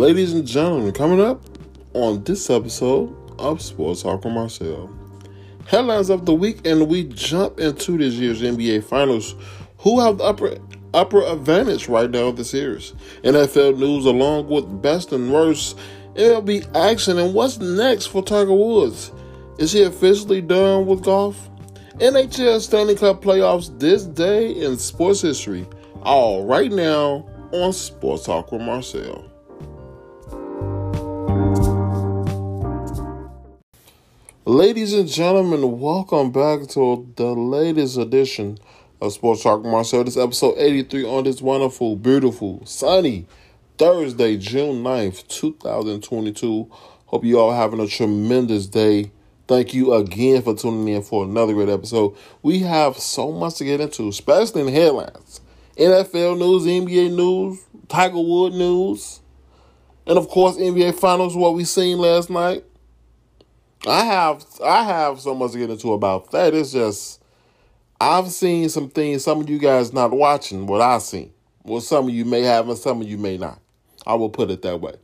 Ladies and gentlemen, coming up on this episode of Sports Talk with Marcel. Headlines of the week, and we jump into this year's NBA Finals. Who have the upper upper advantage right now of the series? NFL news, along with best and worst MLB action, and what's next for Tiger Woods? Is he officially done with golf? NHL Stanley Cup playoffs this day in sports history. All right now on Sports Talk with Marcel. Ladies and gentlemen, welcome back to the latest edition of Sports Talk Marcel. This episode 83 on this wonderful, beautiful, sunny Thursday, June 9th, 2022. Hope you all having a tremendous day. Thank you again for tuning in for another great episode. We have so much to get into, especially in the headlines. NFL news, NBA news, Tiger Wood news, and of course NBA Finals, what we seen last night. I have I have so much to get into about that. It's just I've seen some things some of you guys not watching what I seen. Well, some of you may have and some of you may not. I will put it that way.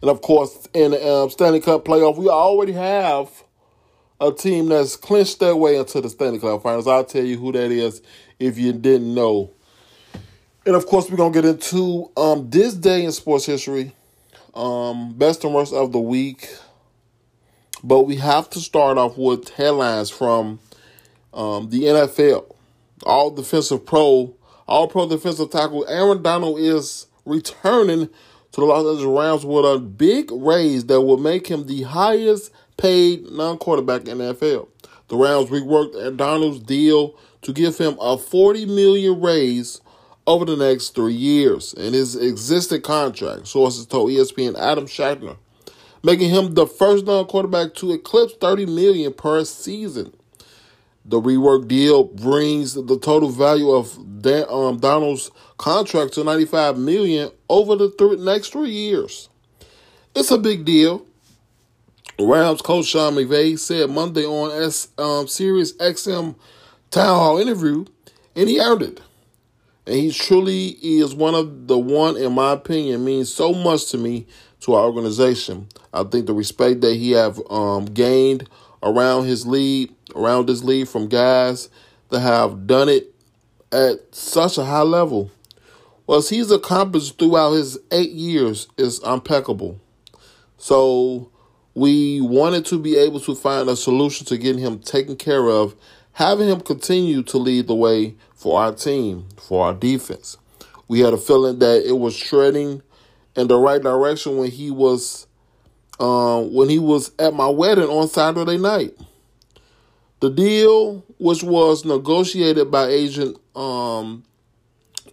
And of course, in the um, Stanley Cup playoff, we already have a team that's clinched their way into the Stanley Cup Finals. I'll tell you who that is if you didn't know. And of course, we're gonna get into um, this day in sports history, um, best and worst of the week. But we have to start off with headlines from um, the NFL. All defensive pro, all pro defensive tackle Aaron Donald is returning to the Los Angeles Rams with a big raise that will make him the highest paid non quarterback in the NFL. The Rams reworked Donald's deal to give him a 40 million raise over the next three years in his existing contract, sources told ESPN Adam Schefter making him the first non-quarterback to eclipse 30 million per season. The rework deal brings the total value of Dan, um, Donald's contract to 95 million over the th- next three years. It's a big deal. Rams coach Sean McVay said Monday on S um, Sirius XM town hall interview, and he earned it. And he truly is one of the one, in my opinion, means so much to me to our organization. I think the respect that he have um, gained around his lead, around his lead from guys that have done it at such a high level, what he's accomplished throughout his eight years is impeccable. So we wanted to be able to find a solution to getting him taken care of, having him continue to lead the way for our team, for our defense. We had a feeling that it was treading in the right direction when he was um, when he was at my wedding on Saturday night. The deal, which was negotiated by agent um,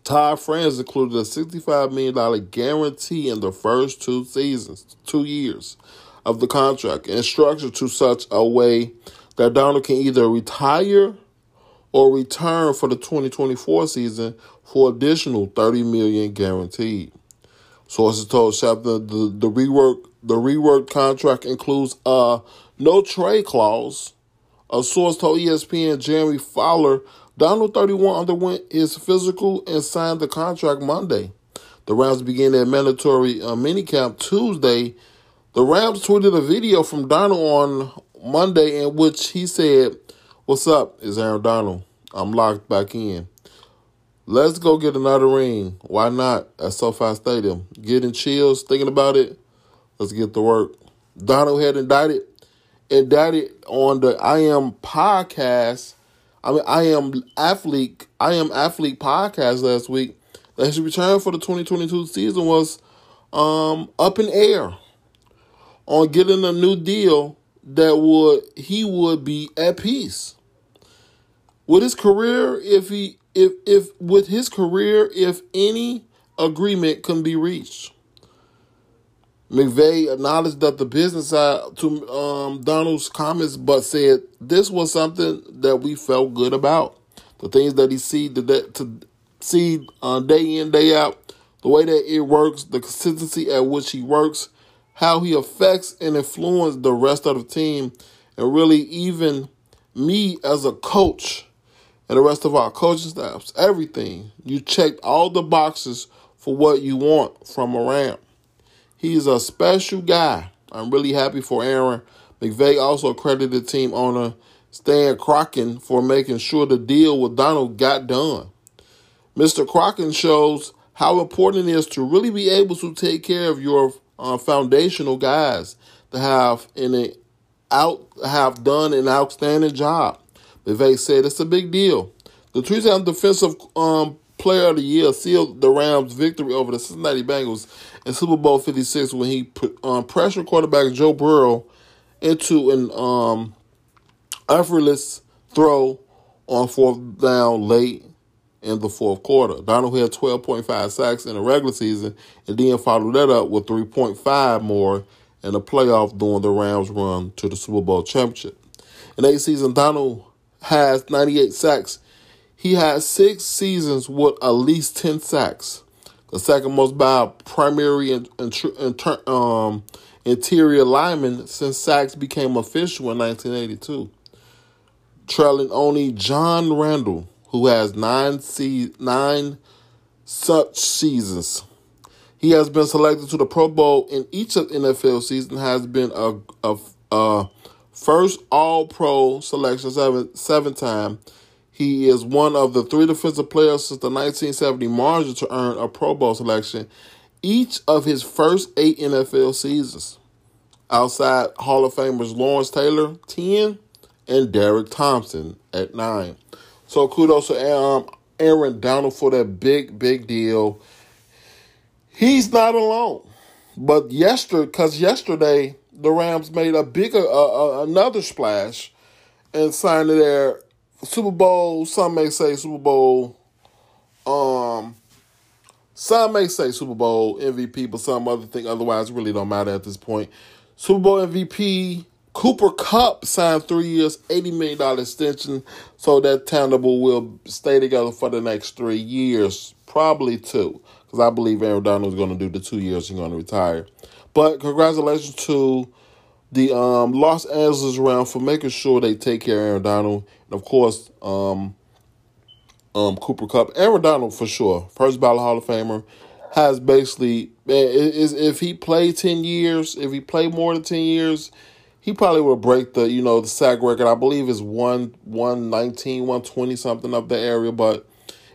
Todd France, included a $65 million guarantee in the first two seasons, two years of the contract, and structured to such a way that Donald can either retire or return for the 2024 season for additional 30 million guaranteed. Sources told Schefter the, the rework the reworked contract includes a no trade clause. A source told ESPN Jeremy Fowler Donald 31 underwent his physical and signed the contract Monday. The Rams began their mandatory uh, minicamp Tuesday. The Rams tweeted a video from Donald on Monday in which he said, What's up? It's Aaron Donald. I'm locked back in. Let's go get another ring. Why not at SoFi Stadium? Getting chills thinking about it. Let's get to work. Donald had indicted indicted on the I Am podcast. I mean I am athlete I am athlete podcast last week that his return for the 2022 season was um, up in air on getting a new deal that would he would be at peace with his career if he if if with his career if any agreement can be reached. McVay acknowledged that the business side to um, Donald's comments, but said this was something that we felt good about. The things that he see that to see uh, day in day out, the way that it works, the consistency at which he works, how he affects and influences the rest of the team, and really even me as a coach and the rest of our coaching staffs, everything. You checked all the boxes for what you want from a Ram. He's a special guy. I'm really happy for Aaron. McVay also credited team owner Stan Kroenke for making sure the deal with Donald got done. Mr. Kroenke shows how important it is to really be able to take care of your uh, foundational guys to have in a out have done an outstanding job. McVay said it's a big deal. The two-time defensive um, player of the year sealed the Rams' victory over the Cincinnati Bengals in Super Bowl 56 when he put, um, pressured quarterback Joe Burrow into an um, effortless throw on fourth down late in the fourth quarter. Donald had 12.5 sacks in the regular season and then followed that up with 3.5 more in the playoff during the Rams' run to the Super Bowl championship. In eight seasons, Donald has 98 sacks. He has six seasons with at least 10 sacks, the second most by primary um, interior lineman since sacks became official in 1982, trailing only John Randle, who has nine, se- nine such seasons. He has been selected to the Pro Bowl in each of NFL season. Has been a, a, a first All Pro selection seven seven time. He is one of the three defensive players since the 1970 margin to earn a Pro Bowl selection each of his first eight NFL seasons. Outside Hall of Famers Lawrence Taylor, 10, and Derek Thompson at 9. So kudos to um, Aaron Donald for that big, big deal. He's not alone. But yesterday, because yesterday the Rams made a bigger, uh, uh, another splash and signed their Super Bowl. Some may say Super Bowl. Um, some may say Super Bowl MVP, but some other think otherwise really don't matter at this point. Super Bowl MVP Cooper Kupp signed three years, $80 million extension, so that tangible will stay together for the next three years, probably two, because I believe Aaron Donald is going to do the two years he's going to retire. But congratulations to the um, Los Angeles Rams for making sure they take care of Aaron Donald. And of course, um, um, Cooper Kupp. Aaron Donald for sure. First ballot Hall of Famer. Has basically, is if he played 10 years, if he played more than 10 years, he probably would break the you know the sack record. I believe is one one nineteen, one twenty something up the area. But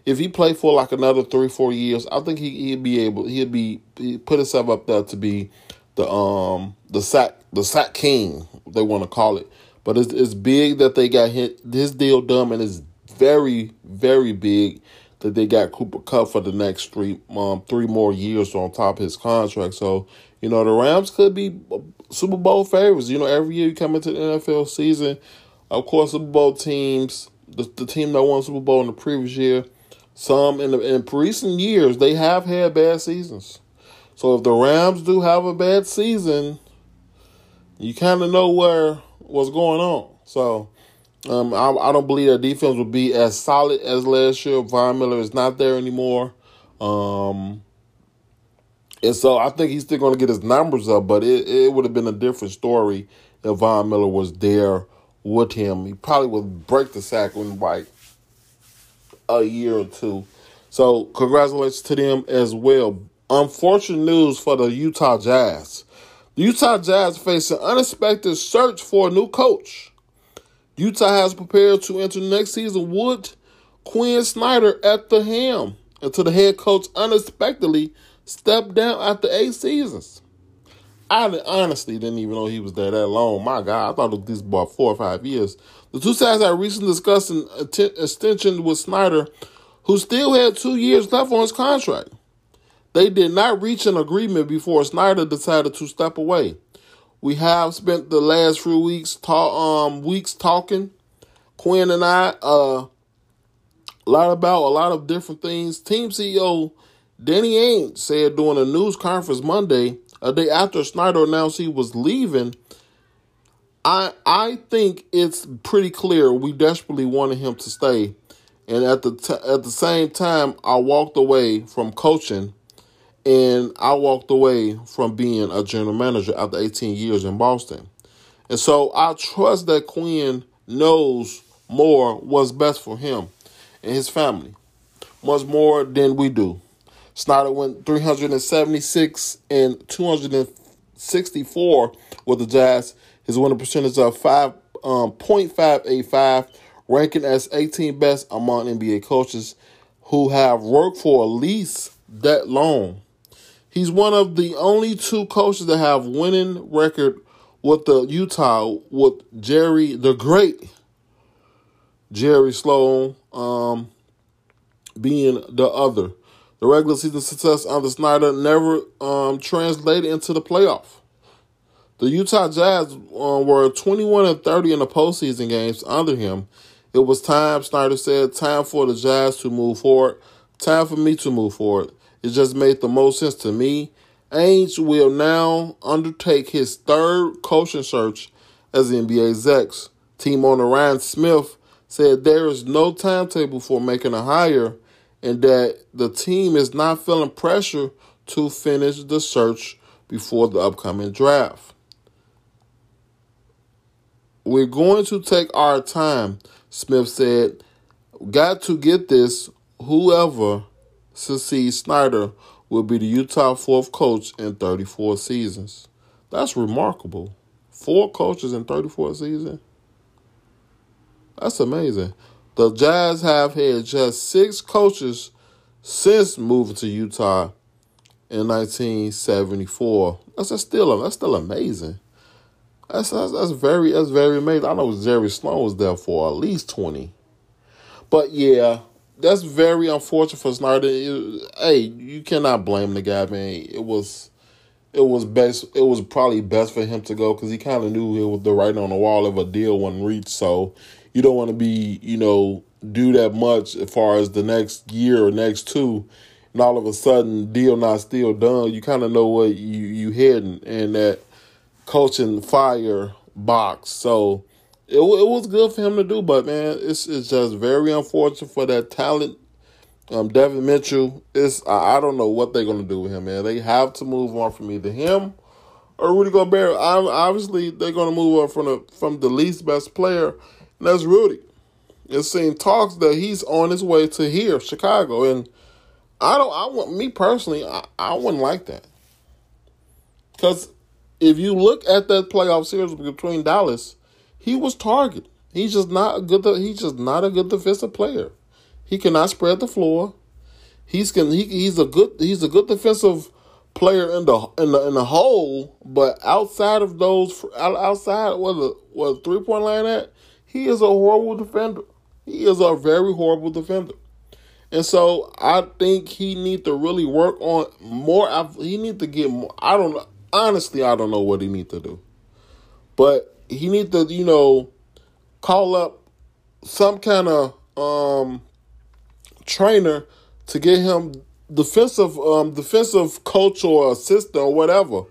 if he played for like another three four years, I think he he'd be able he'd be he put himself up there to be the um the sack the sack king they want to call it. But it's it's big that they got hit this deal done and it's very very big that they got Cooper Kupp for the next three um three more years on top of his contract. So you know the Rams could be Super Bowl favorites. You know, every year you come into the NFL season, of course, Super Bowl teams, the, the team that won Super Bowl in the previous year, some in the in recent years they have had bad seasons. So if the Rams do have a bad season, you kind of know where what's going on. So um, I, I don't believe that defense will be as solid as last year. Von Miller is not there anymore. Um, and so I think he's still going to get his numbers up, but it, it would have been a different story if Von Miller was there with him. He probably would break the sack in like a year or two. So congratulations to them as well. Unfortunate news for the Utah Jazz. The Utah Jazz face an unexpected search for a new coach. Utah has prepared to enter next season with Quin Snyder at the helm until the head coach unexpectedly stepped down after eight seasons. I honestly didn't even know he was there that long. My God, I thought it was this about four or five years. The two sides had recently discussed an extension with Snyder, who still had two years left on his contract. They did not reach an agreement before Snyder decided to step away. We have spent the last few weeks ta- um, weeks talking, Quin and I, uh, a lot about a lot of different things. Team CEO Danny Ainge said during a news conference Monday, a day after Snyder announced he was leaving, I I think it's pretty clear we desperately wanted him to stay, and at the t- at the same time, I walked away from coaching, and I walked away from being a general manager after 18 years in Boston, and so I trust that Quin knows more what's best for him and his family, much more than we do. Snyder went 376 and 264 with the Jazz. His winning percentage of 5.585, um, ranking as 18 best among NBA coaches who have worked for at least that long. He's one of the only two coaches that have winning record with the Utah with Jerry the Great, Jerry Sloan, um, being the other. The regular season success under Snyder never um, translated into the playoff. The Utah Jazz um, were 21 and 30 in the postseason games under him. It was time, Snyder said, time for the Jazz to move forward. Time for me to move forward. It just made the most sense to me. Ainge will now undertake his third coaching search as the NBA execs. Team owner Ryan Smith said there is no timetable for making a hire and that the team is not feeling pressure to finish the search before the upcoming draft. We're going to take our time, Smith said. Got to get this. Whoever succeeds Snyder will be the Utah fourth coach in 34 seasons. That's remarkable. Four coaches in 34 seasons. That's amazing. The Jazz have had just six coaches since moving to Utah in 1974. That's, that's still that's still amazing. That's, that's that's very that's very amazing. I know Jerry Sloan was there for at least 20. But yeah, that's very unfortunate for Snyder. It, hey, you cannot blame the guy, man. It was it was best. It was probably best for him to go because he kind of knew it was the writing on the wall of a deal wasn't reached. So you don't want to be, you know, do that much as far as the next year or next two, and all of a sudden deal not still done. You kind of know what you you heading in that coaching fire box. So it, it was good for him to do, but man, it's it's just very unfortunate for that talent. Um, Devin Mitchell is I, I don't know what they're gonna do with him, man. They have to move on from either him or Rudy Gobert. I, obviously, they're gonna move on from the from the least best player, and that's Rudy. It's seen talks that he's on his way to here, Chicago, and I don't. I want me personally. I, I wouldn't like that because if you look at that playoff series between Dallas he was targeted. He's just not a good. He's just not a good defensive player. He cannot spread the floor. He's can he, he's a good he's a good defensive player in the in the in the hole, but outside of those outside where the where the three point line at, he is a horrible defender. He is a very horrible defender. And so I think he need to really work on more. He need to get more. I don't honestly. I don't know what he need to do, but he need to, you know, call up some kind of um, trainer to get him defensive um, defensive coach or assistant or whatever.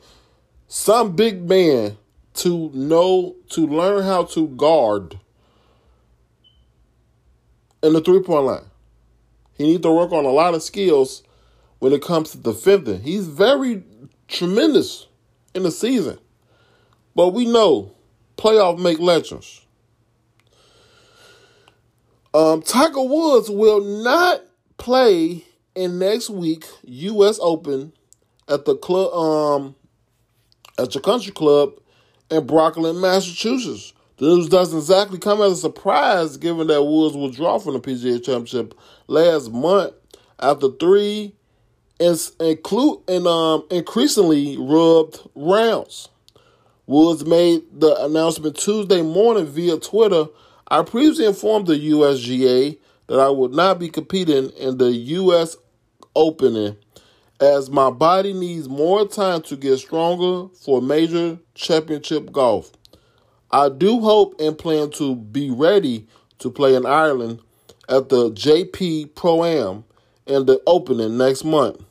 Some big man to know to learn how to guard in the three point line. He needs to work on a lot of skills when it comes to defending. He's very tremendous in the season. But we know playoff make legends. Um, Tiger Woods will not play in next week U.S. Open at the club um at your country club in Brookline, Massachusetts. News doesn't exactly come as a surprise given that Woods withdrew from the PGA Championship last month after three include and um increasingly rubbed rounds. Woods made the announcement Tuesday morning via Twitter. I previously informed the USGA that I would not be competing in the US Opening as my body needs more time to get stronger for major championship golf. I do hope and plan to be ready to play in Ireland at the JP Pro Am and the opening next month.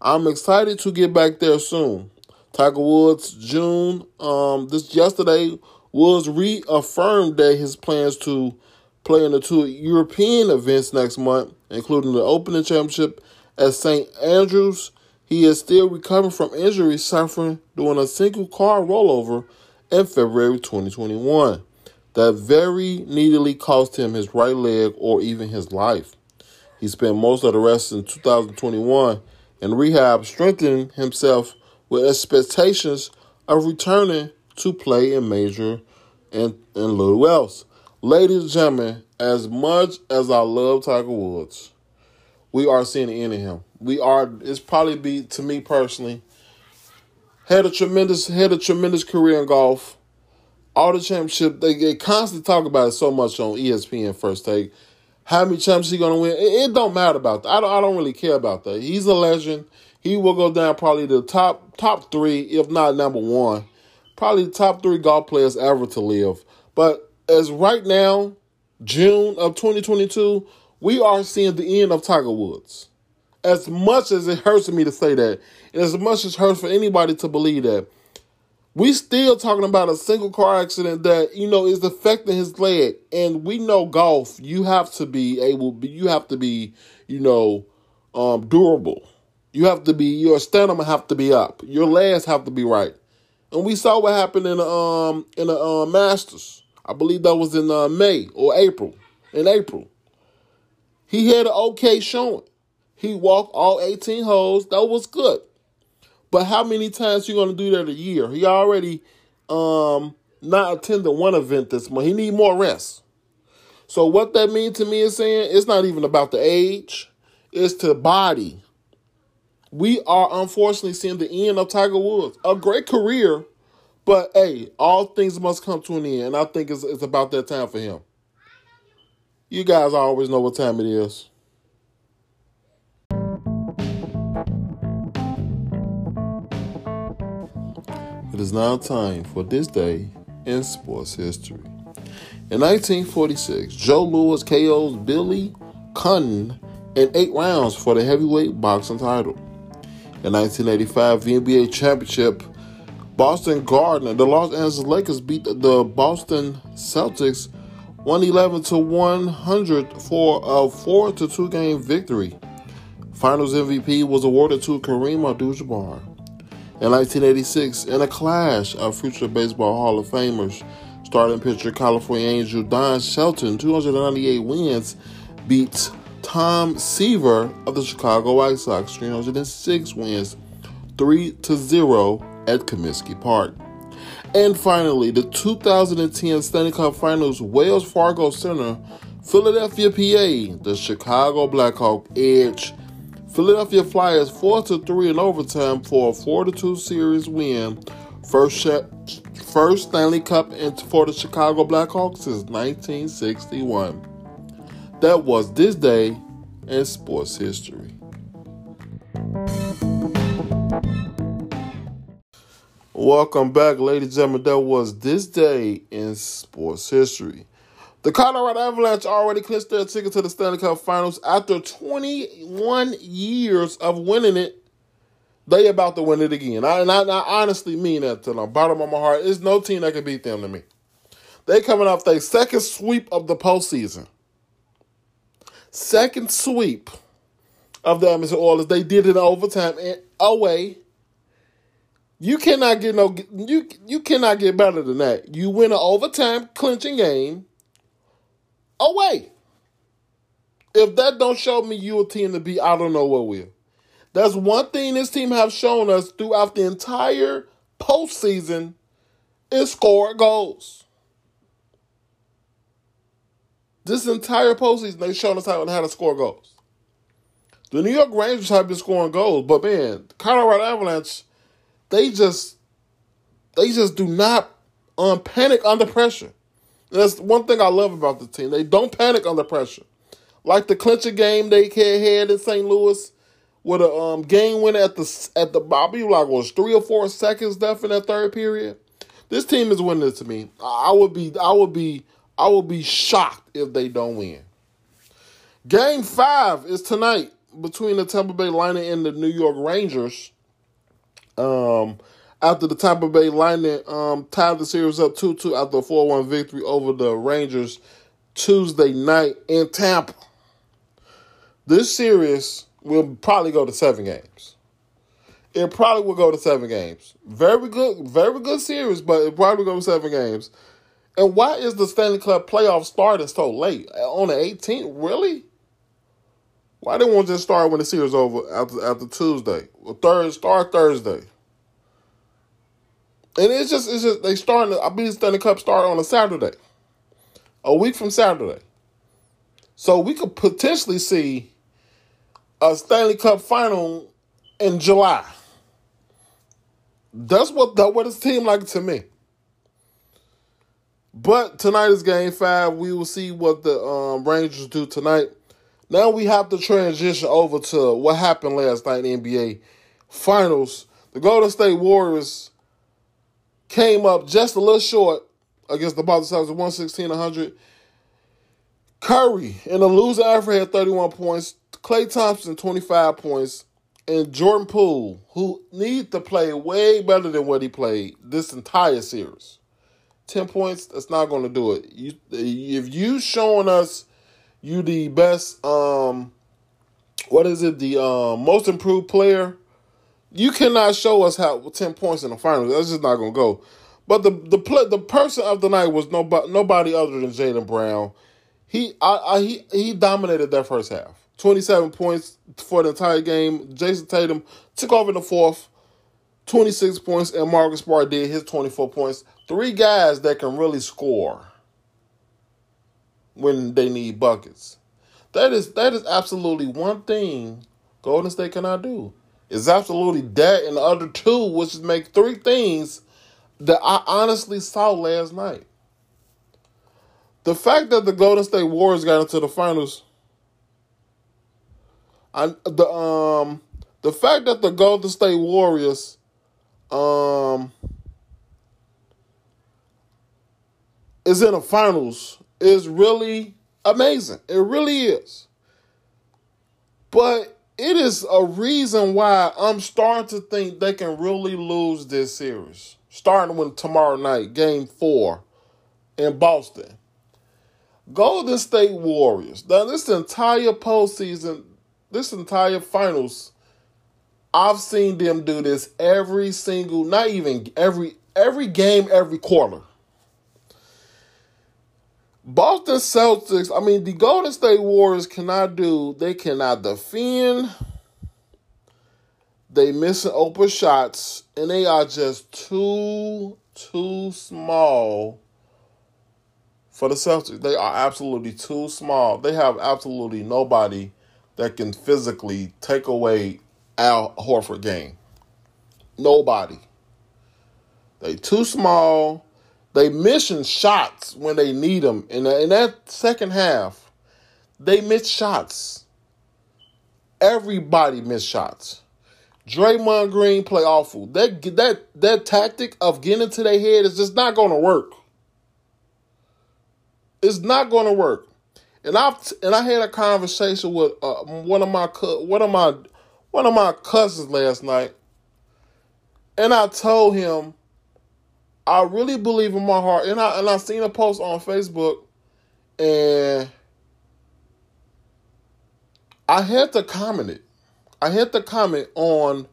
I'm excited to get back there soon. Tiger Woods, June, um, this yesterday was reaffirmed that his plans to play in the two European events next month, including the Opening Championship at St. Andrews. He is still recovering from injuries suffering during a single car rollover in February 2021 that very nearly cost him his right leg or even his life. He spent most of the rest in 2021 in rehab, strengthening himself with expectations of returning to play in major and, and little else. Ladies and gentlemen, as much as I love Tiger Woods, we are seeing the end of him. We are it's probably be to me personally, had a tremendous had a tremendous career in golf. All the championship they, they constantly talk about it so much on ESPN first take. How many championships he gonna win? It, it, don't matter about that. I don't I don't really care about that. He's a legend. He will go down probably the top top three, if not number one. Probably the top three golf players ever to live. But as right now, June of 2022, we are seeing the end of Tiger Woods. As much as it hurts me to say that, and as much as it hurts for anybody to believe that, we still talking about a single car accident that you know is affecting his leg, and we know golf. You have to be able, you have to be, you know, um, durable. You have to be your stamina have to be up. Your legs have to be right. And we saw what happened in the um in the uh, Masters. I believe that was in uh, May or April. In April, he had an okay showing. He walked all 18 holes. That was good. But how many times you gonna do that a year? He already um not attended one event this month. He need more rest. So what that means to me is saying it's not even about the age, it's to body. We are unfortunately seeing the end of Tiger Woods. A great career, but hey, all things must come to an end. And I think it's, it's about that time for him. You guys always know what time it is. It is now time for this day in sports history. In 1946, Joe Louis KO's Billy Cunningham in eight rounds for the heavyweight boxing title. In 1985, the NBA championship, Boston Garden, the Los Angeles Lakers beat the Boston Celtics 111 to 100 for a 4 to 2 game victory. Finals MVP was awarded to Kareem Abdul-Jabbar. In 1986, in a clash of future baseball Hall of Famers, starting pitcher California Angel Don Sutton, 298 wins, beats Tom Seaver of the Chicago White Sox, 306 wins, 3 to 0 at Comiskey Park. And finally, the 2010 Stanley Cup Finals, Wells Fargo Center, Philadelphia, PA, the Chicago Blackhawk edge Philadelphia Flyers 4 to 3 in overtime for a 4 to 2 series win. First first Stanley Cup for the Chicago Blackhawks since 1961. That was this day in sports history. Welcome back, ladies and gentlemen. That was this day in sports history. The Colorado Avalanche already clinched their ticket to the Stanley Cup Finals after 21 years of winning it. They about to win it again. I, and I, I honestly mean that to the bottom of my heart. There's no team that can beat them to me. They coming off their second sweep of the postseason. Second sweep of the Edmonton Oilers. They did it in overtime and away. You cannot get no you you cannot get better than that. You win an overtime clinching game away. If that don't show me you a team to be, I don't know what will. That's one thing this team have shown us throughout the entire postseason is score goals. This entire postseason, they've shown us how, how to score goals. The New York Rangers have been scoring goals, but man, Colorado Avalanche, they just they just do not um, panic under pressure. That's one thing I love about the team. They don't panic under pressure. Like the clincher game they had in St. Louis with a um, game winner at the at the Bobby like was three or four seconds left in that third period. This team is winning to me. I would be I would be I will be shocked if they don't win. Game five is tonight between the Tampa Bay Lightning and the New York Rangers. Um, after the Tampa Bay Lightning um, tied the series up 2 2 after a 4 1 victory over the Rangers Tuesday night in Tampa. This series will probably go to seven games. It probably will go to seven games. Very good, very good series, but it probably will go to seven games. And why is the Stanley Cup playoff starting so late? Uh, on the 18th? Really? Why they won't just start when the series over after after Tuesday? Well, third start Thursday. And it's just it's just they starting. I believe the Stanley Cup start on a Saturday, a week from Saturday. So we could potentially see a Stanley Cup final in July. That's what that what it seemed like to me. But tonight is game five. We will see what the um, Rangers do tonight. Now we have to transition over to what happened last night in NBA Finals. The Golden State Warriors came up just a little short against the Boston Celtics, 116 100. Curry in the losing effort had 31 points. Klay Thompson, 25 points. And Jordan Poole, who needs to play way better than what he played this entire series. 10 points, that's not going to do it. You, if you showing us you the best um what is it, the um, most improved player, you cannot show us how 10 points in the finals. That's just not going to go. But the the play, the person of the night was nobody nobody other than Jaylen Brown. He I, I he he dominated that first half. 27 points for the entire game. Jayson Tatum took over in the fourth. 26 points, and Marcus Smart did his 24 points. Three guys that can really score when they need buckets. That is that is absolutely one thing Golden State cannot do. It's absolutely that and the other two, which make three things that I honestly saw last night. The fact that the Golden State Warriors got into the finals, I the um the fact that the Golden State Warriors um is in the finals is really amazing. It really is. But it is a reason why I'm starting to think they can really lose this series. Starting with tomorrow night, game four in Boston. Golden State Warriors. Now, this entire postseason, this entire finals, I've seen them do this every single, not even every every game, every quarter. Boston Celtics, I mean, the Golden State Warriors cannot do, they cannot defend. They missing open shots, and they are just too, too small for the Celtics. They are absolutely too small. They have absolutely nobody that can physically take away Al Horford game. Nobody. They too small. They missing shots when they need them. In, in that second half, they miss shots. Everybody missed shots. Draymond Green play awful. That that that tactic of getting into their head is just not going to work. It's not going to work. And I and I had a conversation with uh, one of my one of my one of my cousins last night, and I told him I really believe in my heart, and I and I seen a post on Facebook, and I had to comment it. I had to comment on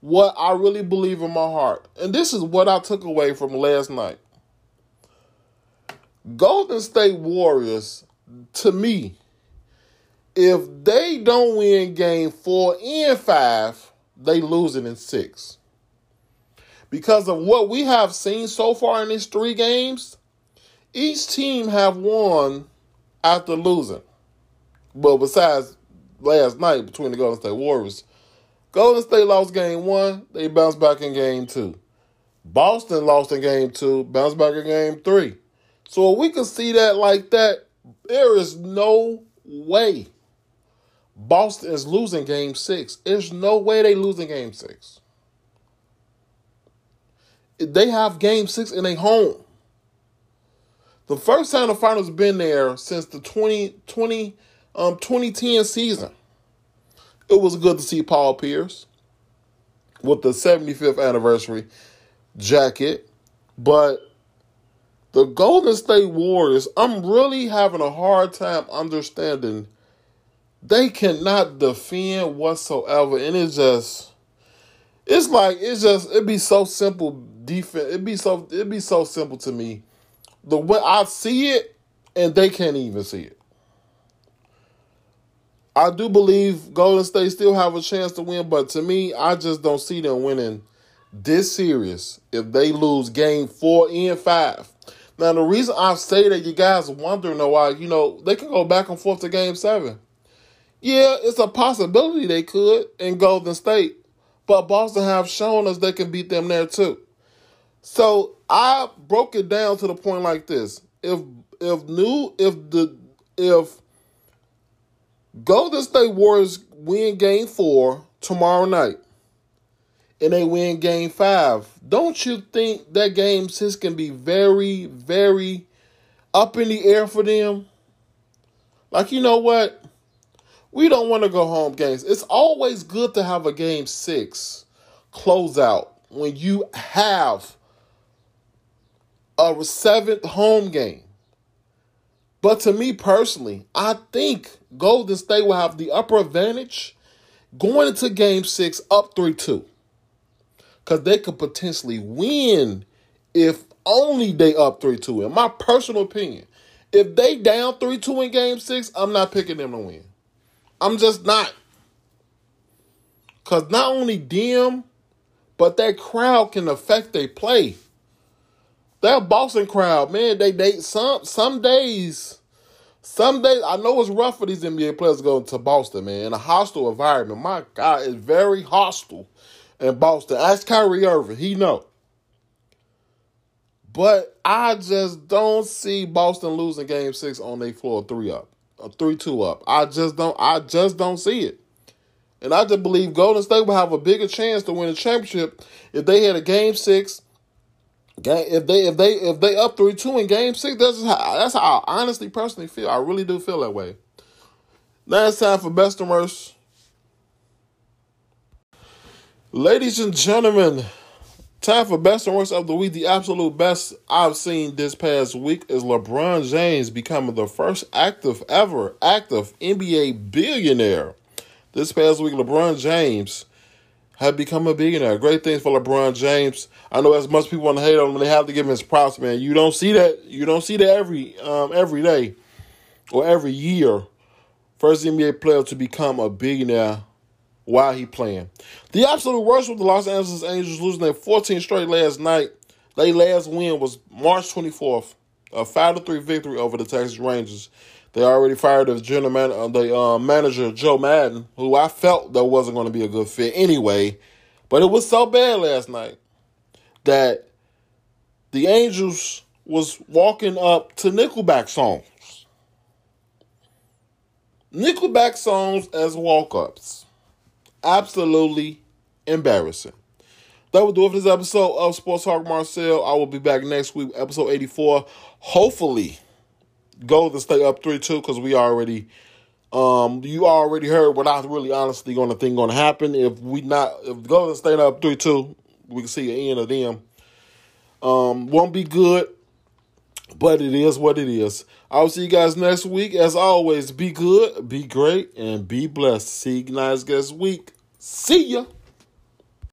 what I really believe in my heart, and this is what I took away from last night. Golden State Warriors, to me, if they don't win Game Four and Five, they lose it in six because of what we have seen so far in these three games, each team have won after losing. But besides last night between the Golden State Warriors, Golden State lost game one, they bounced back in game two. Boston lost in game two, bounced back in game three. So if we can see that like that, there is no way Boston is losing game six. There's no way they losing game six they have game six in a home. The first time the finals been there since the 2020 um 2010 season. It was good to see Paul Pierce with the 75th anniversary jacket, but the Golden State Warriors, I'm really having a hard time understanding they cannot defend whatsoever and it's just it's like it's just it'd be so simple defense. It'd be so it'd be so simple to me. The way I see it, and they can't even see it. I do believe Golden State still have a chance to win, but to me, I just don't see them winning this series if they lose game four and five. Now, the reason I say that you guys wondering why, you know, they can go back and forth to game seven. Yeah, it's a possibility they could in Golden State, but Boston have shown us they can beat them there too. So I broke it down to the point like this: if if new if the if Golden State Warriors win Game Four tomorrow night, and they win game five, don't you think that game six can be very, very up in the air for them? Like, you know what? We don't want to go home games. It's always good to have a game six close out when you have a seventh home game. But to me personally, I think Golden State will have the upper advantage going into game six up 3 2 because they could potentially win if only they up 3 2. In my personal opinion, if they down 3 2 in game six, I'm not picking them to win. I'm just not. Because not only them, but that crowd can affect their play. That Boston crowd, man, they they some some days, some days I know it's rough for these NBA players going to Boston, man. In a hostile environment. My God, it's very hostile in Boston. Ask Kyrie Irving. He know. But I just don't see Boston losing game six on their floor three up. A three two up. I just don't I just don't see it. And I just believe Golden State will have a bigger chance to win a championship if they had a game six. If they if they if they up three two in game six, that's how that's how I honestly personally feel. I really do feel that way. Now it's time for best and worst. Ladies and gentlemen, time for best and worst of the week. The absolute best I've seen this past week is LeBron James becoming the first active ever active NBA billionaire. This past week, LeBron James had become a billionaire. Great things for LeBron James. I know as much people want to hate on him, they have to give him his props, man. You don't see that. You don't see that every um, every day or every year. First NBA player to become a billionaire while he playing. The absolute worst with the Los Angeles Angels losing their 14 straight last night. Their last win was March 24th, a 5 3 victory over the Texas Rangers. They already fired the general man, uh, the uh, manager Joe Maddon, who I felt that wasn't going to be a good fit anyway. But it was so bad last night that the Angels was walking up to Nickelback songs. Nickelback songs as walk-ups absolutely embarrassing. That will do it for this episode of Sports Talk Marcel. I will be back next week, episode 84. Hopefully, Golden stay up 3 2 because we already. Um, you already heard what I really honestly gonna think gonna happen. If we not if Golden State up three two, we can see the end of them. Um, won't be good, but it is what it is. I'll see you guys next week. As always, be good, be great, and be blessed. See you guys next week. See ya.